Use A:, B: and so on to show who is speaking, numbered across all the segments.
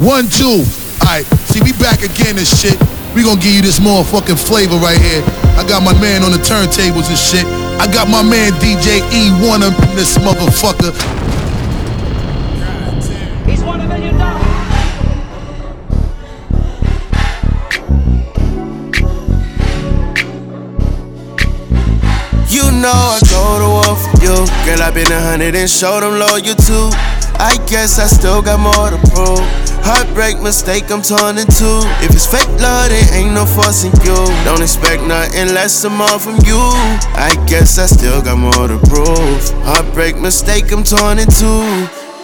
A: One, two. Alright, see, we back again and shit. We gonna give you this motherfucking flavor right here. I got my man on the turntables and shit. I got my man DJ E1 up in this motherfucker.
B: He's one of you know.
C: You know I go to war for you. Girl, I been a hundred and show them loyal too. I guess I still got more to prove. Heartbreak mistake, I'm torn in two. If it's fake love, there ain't no forcing you. Don't expect nothing less or more from you. I guess I still got more to prove. Heartbreak mistake, I'm torn in two.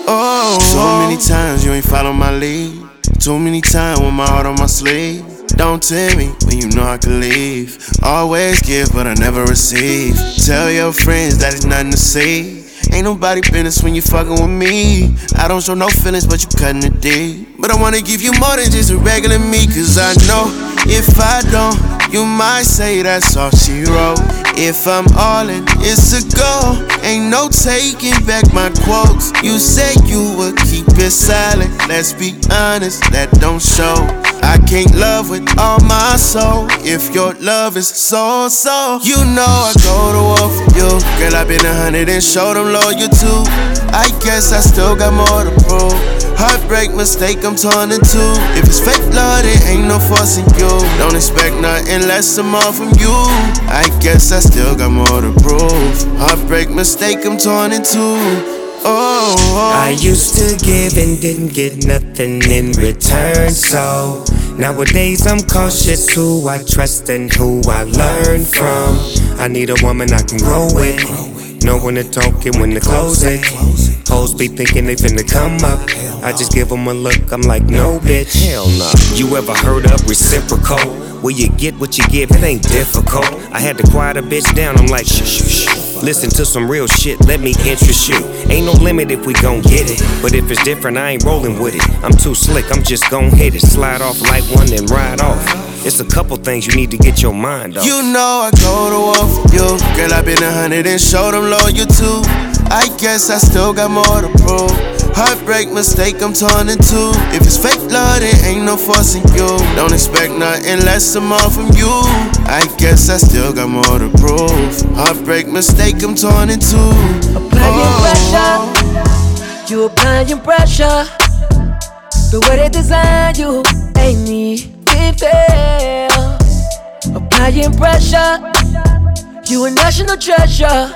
C: Oh, so many times you ain't follow my lead. Too many times with my heart on my sleeve. Don't tell me when you know I can leave. Always give, but I never receive. Tell your friends that it's nothing to see. Ain't nobody business when you fucking with me. I don't show no feelings, but you cutting it deep. But I wanna give you more than just a regular me, cause I know if I don't, you might say that's all she wrote. If I'm all in, it's a go. Ain't no taking back my quotes. You said you would keep it silent. Let's be honest, that don't show. I can't love with all my soul if your love is so so. You know I go to war for you, girl. I been a hundred and show them loyal too. I guess I still got more to prove. Heartbreak mistake, I'm torn in two. If it's fake love, there ain't no forcing you. Don't expect nothing less or more from you. I guess I still got more to prove. Heartbreak mistake, I'm torn in two. Oh, oh.
D: I used to give and didn't get nothing in return. So nowadays I'm cautious who I trust and who I learn from. I need a woman I can grow with. Know when to talk and when to close it. Hoes be thinking they finna come up. I just give them a look, I'm like, no, bitch. Hell no. You ever heard of reciprocal? Where you get what you give, it ain't difficult. I had to quiet a bitch down, I'm like, shh, shh, shh. Listen to some real shit, let me interest you. Ain't no limit if we gon' get it. But if it's different, I ain't rolling with it. I'm too slick, I'm just gon' hit it. Slide off like one, then ride off. It's a couple things you need to get your mind off.
C: You know I go to war for you. Girl, I been a hundred and show them loyal too. I guess I still got more to prove. Heartbreak mistake, I'm torn in two. If it's fake love, there ain't no forcing you. Don't expect nothing less or more from you. I guess I still got more to prove. Heartbreak mistake, I'm torn in two.
E: Applying oh. pressure, you applying pressure. The way they design you ain't me, it fail. Applying pressure, you a national treasure.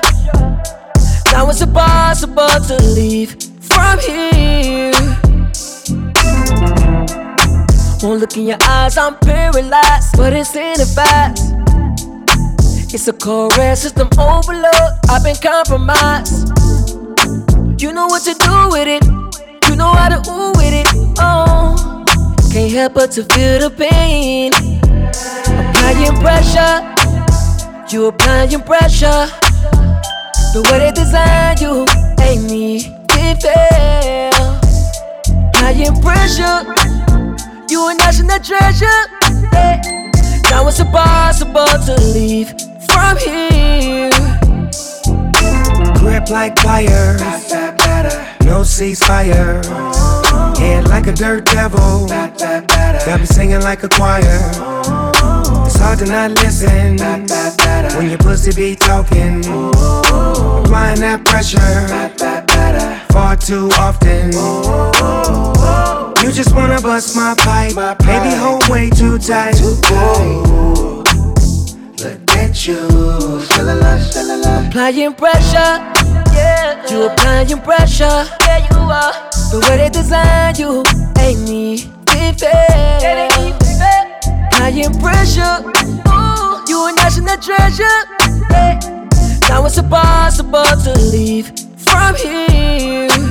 E: Now it's impossible to leave from here. Won't look in your eyes, I'm paralyzed, but it's in the fast. It's a correct system overload. I've been compromised. You know what to do with it. You know how to ooh with it. Oh, can't help but to feel the pain. Applying pressure. You applying pressure. The way they design you You a national treasure. Yeah. Now it's impossible to leave from here.
D: Grip like fire, no ceasefire. Head like a dirt devil, got me singing like a choir. It's hard to not listen when your pussy be talking. Applying that pressure far too often. You just wanna bust my pipe, baby, hold way too tight. Look at you, shalala, shalala.
E: Applying pressure, yeah. You applying pressure, yeah, you are. The way they design you ain't me. It fail. Applying pressure, ooh, you a national treasure. Yeah. Now it's impossible to leave from here.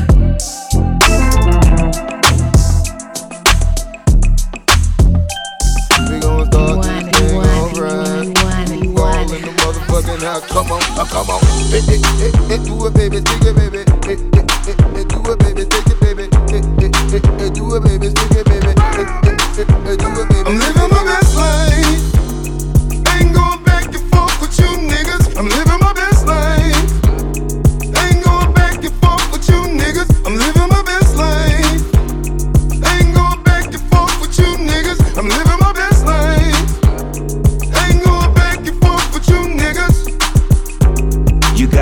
F: In the. Come on, uh, come on. Hey, hey, hey, hey, do it, baby, stick it, baby. Hey, hey, hey, hey, do it, baby, stick it, baby. Hey, hey, hey, hey, do it, baby, stick it, baby. Hey, hey, hey, hey, do it, baby.
G: I'm living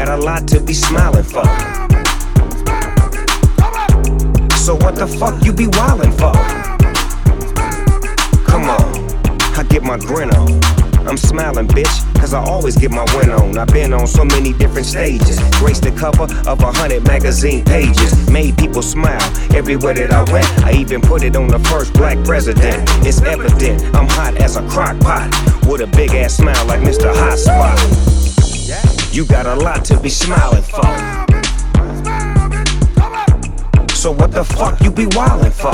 G: got a lot to be smiling for. So what the fuck you
D: be wildin' for? Come on, I get my grin on. I'm smiling, bitch, cause I always get my win on. I've been on so many different stages. Graced the cover of a hundred magazine pages. Made people smile everywhere that I went. I even put it on the first black president. It's evident I'm hot as a crock pot. With a big ass smile like Mr. Hotspot. You got a lot to be smiling for. So what the fuck you be wildin' for?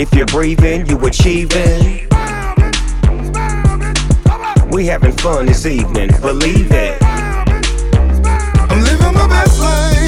D: If you're breathing, you achieving. We having fun this evening, believe it.
G: I'm living my best life.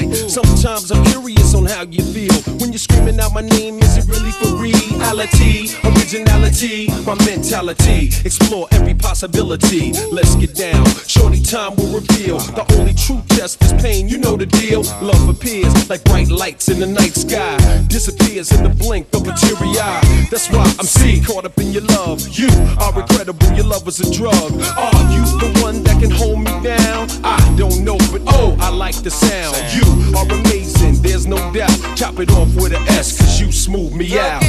H: Airtight. Sometimes I'm curious on how you feel when you're screaming out my name. Is it really for reality? Originality, my mentality. Explore every possibility. Let's get down. Shorty time will reveal the only true test is pain. You know the deal. Love appears like bright lights in the night sky. Disappears in the blink of a teary eye. That's why I'm C caught up in your love. You are incredible. Your love is a drug. Are you the one that can hold me down? I don't know, but oh, I like the sound. You are amazing. There's no doubt. Chop it off with an S, cause you smooth me out.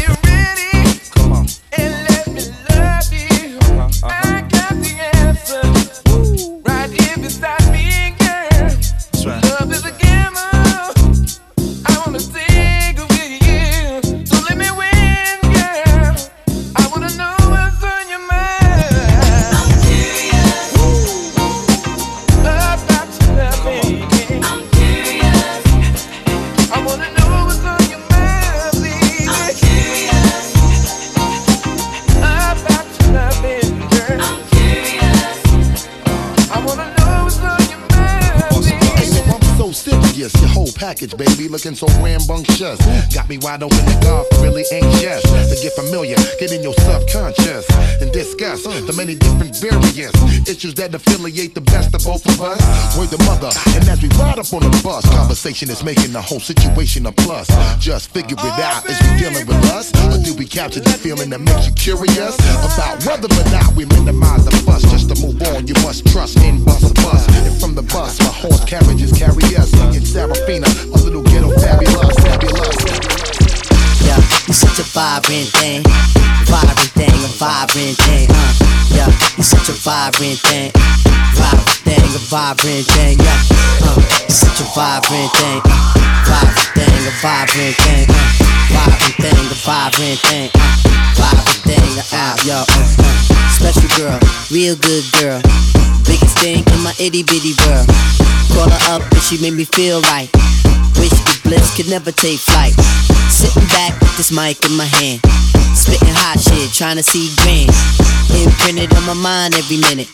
A: Package, baby, looking so rambunctious. Got me wide open to golf, really anxious to get familiar, get in your subconscious and discuss the many different variants, issues that affiliate the best of both of us. Word the mother, and as we ride up on the bus, conversation is making the whole situation a plus. Just figure it out, is we dealing with us, or do we capture the feeling that makes you curious about whether or not we minimize the fuss? Just to move on, you must trust in bus bus, and from the bus, horse carriages carry us in Serafina, a little ghetto fabulous, fabulous.
I: Yeah, you such a vibrant thing, vibrant thing, a vibrant thing, huh? Yeah, you such a vibrant thing, vibrant thing, a vibrant thing, yeah. Uh, you such a vibrant thing, vibrant thing, a vibrant thing, uh, vibrant thing, a vibrant thing, uh, vibrant thing, out, yo. Uh, uh. Special girl, real good girl, biggest thing in my itty bitty world. Call her up and she made me feel right. Wish the bliss could never take flight. Sitting back with this mic in my hand. Spitting hot shit, trying to see grand. Imprinted on my mind every minute.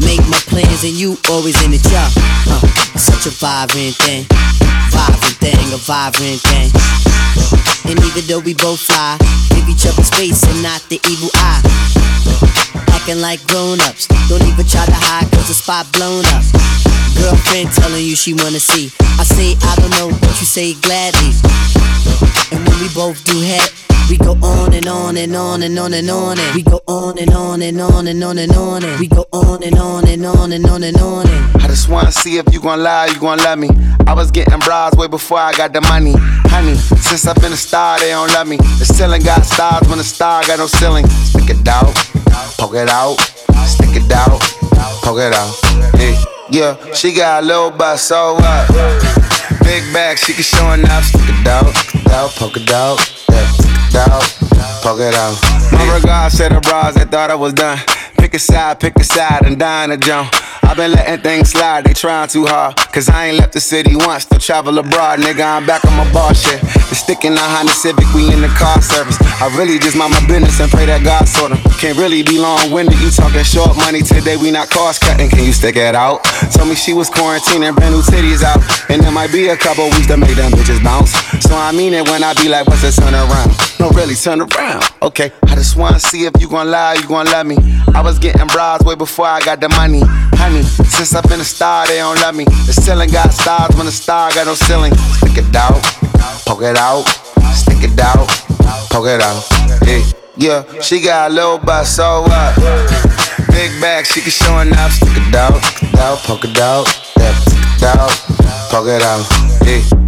I: Make my plans and you always in the job. Uh, such a vibrant thing. Vibrant thing, a vibrant thing. And even though we both fly, give each other space and not the evil eye. Acting like grown ups. Don't even try to hide cause the spot blown up. Girlfriend telling you she wanna see. I say I don't know, but you say gladly. And when we both do head, we go on and on and on and on and on and we go on and on and on and on and on and we go on and on and on and on and on and
J: I just wanna see if you gon' lie, you gon' love me. I was getting bras way before I got the money. Honey, since I've been a star, they don't love me. The ceiling got stars when the star got no ceiling. Stick it out, poke it out, stick it out, poke it out. Hey, yeah, she got a little butt, so what? Big bag, she can show enough. Stick it out, out, poke it out, yeah, out, poke it out. My regards to the bras that thought I was done. Pick a side, pick a side, and dine a jump. Been letting things slide, they trying too hard. Cause I ain't left the city once to travel abroad, nigga. I'm back on my bar shit. The stick in the Honda Civic, we in the car service. I really just mind my business and pray that God sort them. Can't really be long winded, you talking short money today, we not cost cutting. Can you stick it out? Told me she was quarantining, brand new titties out. And there might be a couple weeks to make them bitches bounce. So I mean it when I be like, what's the turn around? No, really, turn around. Okay, I just wanna see if you gon' lie, you gon' love me. I was getting bras way before I got the money. Honey, since I've been a star, they don't love me. The ceiling got stars when the star got no ceiling. Stick it out, poke it out, stick it out, poke it out. Hey, yeah, she got a little butt, so what? Big bag, she can show enough. Stick it out, stick it out, poke it out, yeah, stick it out, poke it out. Hey.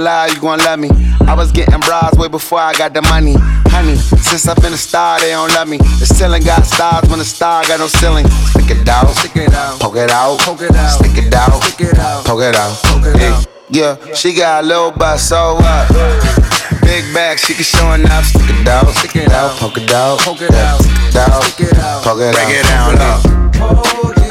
J: lie, you gon' love me. I was getting bras way before I got the money. Honey, since I've been a star, they don't love me. The ceiling got stars when the star got no ceiling. Stick it out,
K: Stick it out,
J: poke it out,
K: poke it out,
J: stick it out,
K: stick it out,
J: poke it out.
K: poke it out.
J: Yeah, she got a little butt, so what? Big bag, she can show enough. Stick it out,
K: Stick it out,
J: poke it out,
K: poke it out,
J: stick it out,
K: stick it out, break it down,
J: poke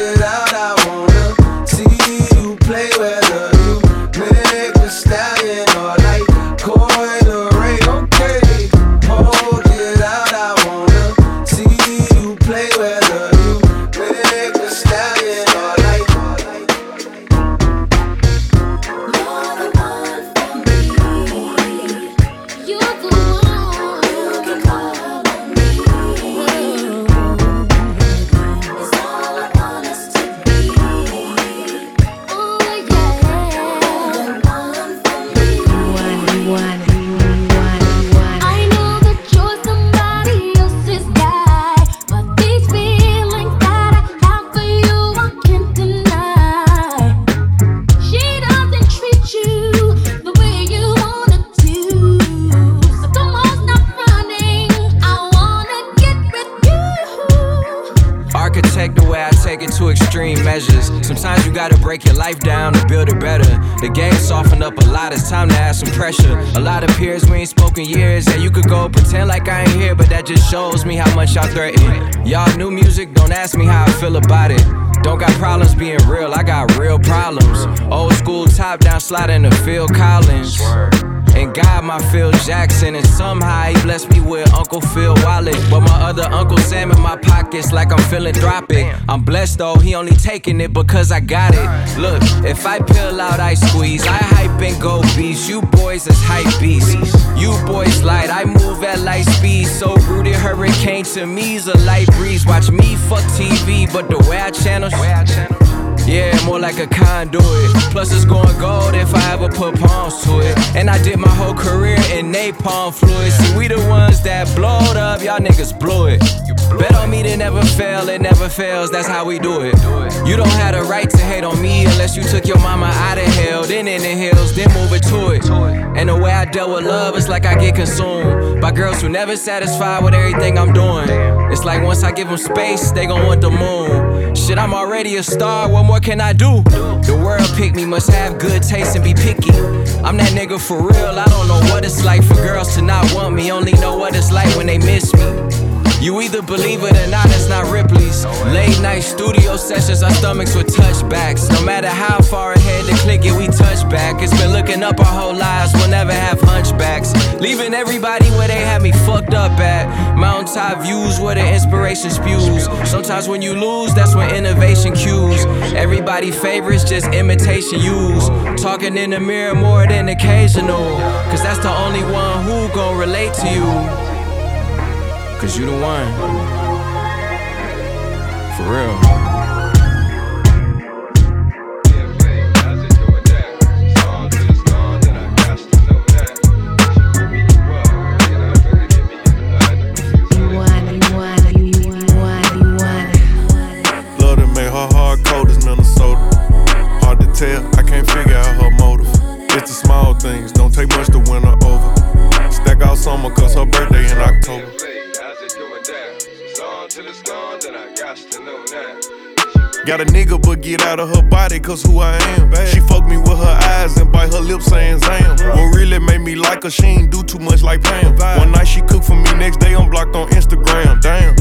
K: life down to build it better. The game softened up a lot, it's time to add some pressure. A lot of peers we ain't spoken years, and you could go pretend like I ain't here, but that just shows me how much y'all threaten. Y'all new music, don't ask me how I feel about it. Don't got problems being real, I got real problems. Old school top down sliding to Phil Collins. God, my Phil Jackson, and somehow he blessed me with Uncle Phil Wallet. But my other Uncle Sam in my pockets, like I'm feeling philanthropic. I'm blessed though, he only taking it because I got it. Look, if I peel out, I squeeze. I hype and go beast. You boys is hype beasts. You boys light, I move at light speed. So rooted hurricane to me's a light breeze. Watch me fuck TV, but the way I channel. Yeah, more
L: like a conduit. Plus, it's going gold if I ever put palms to it. And I did my whole career in napalm fluid. See, we the ones that blowed up, y'all niggas blew it. Me to never fail, it never fails, that's how we do it. You don't have the right to hate on me unless you took your mama out of hell, then in the hills, then move it to it. And the way I dealt with love, is like I get consumed by girls who never satisfied with everything I'm doing. It's like once I give them space, they gon' want the moon. Shit, I'm already a star, what more can I do? The world picked me, must have good taste and be picky. I'm that nigga for real, I don't know what it's like for girls to not want me, only know what it's like when they miss me. You either believe it or not, it's not Ripley's. Late night studio sessions, our stomachs with touchbacks. No matter how far ahead the click it, we touch back. It's been looking up our whole lives, we'll never have hunchbacks. Leaving everybody where they had me fucked up at. Mountaintop views where the inspiration spews. Sometimes when you lose, that's when innovation cues. Everybody favorites, just imitation use. Talking in the mirror more than occasional. Cause that's the only one who gon' relate to you. Cause you the one. For real.
M: Of cause who I am. She saying Zam. What really made me like her, she ain't do too much like Pam. One night she cooked for me, next day I'm blocked on Instagram. Damn.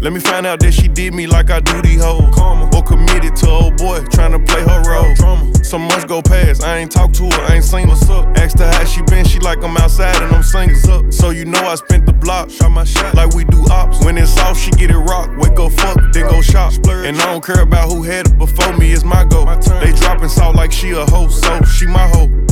M: Let me find out that she did me like I do these hoes. Or committed to old boy, trying to play her role. Some months go past, I ain't talked to her, I ain't seen what's up. Asked her how she been, she like I'm outside and I'm singles up. So you know I spent the block, shot my shot like we do ops. When it's off, she get it rock, wake up fuck, then go shop. And I don't care about who had it before me, it's my go. They dropping salt like she a hoe, so she my hoe.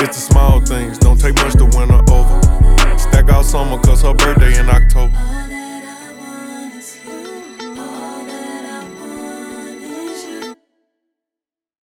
M: It's the small things, don't take much to win her over. Stack out summer, cause her birthday in October.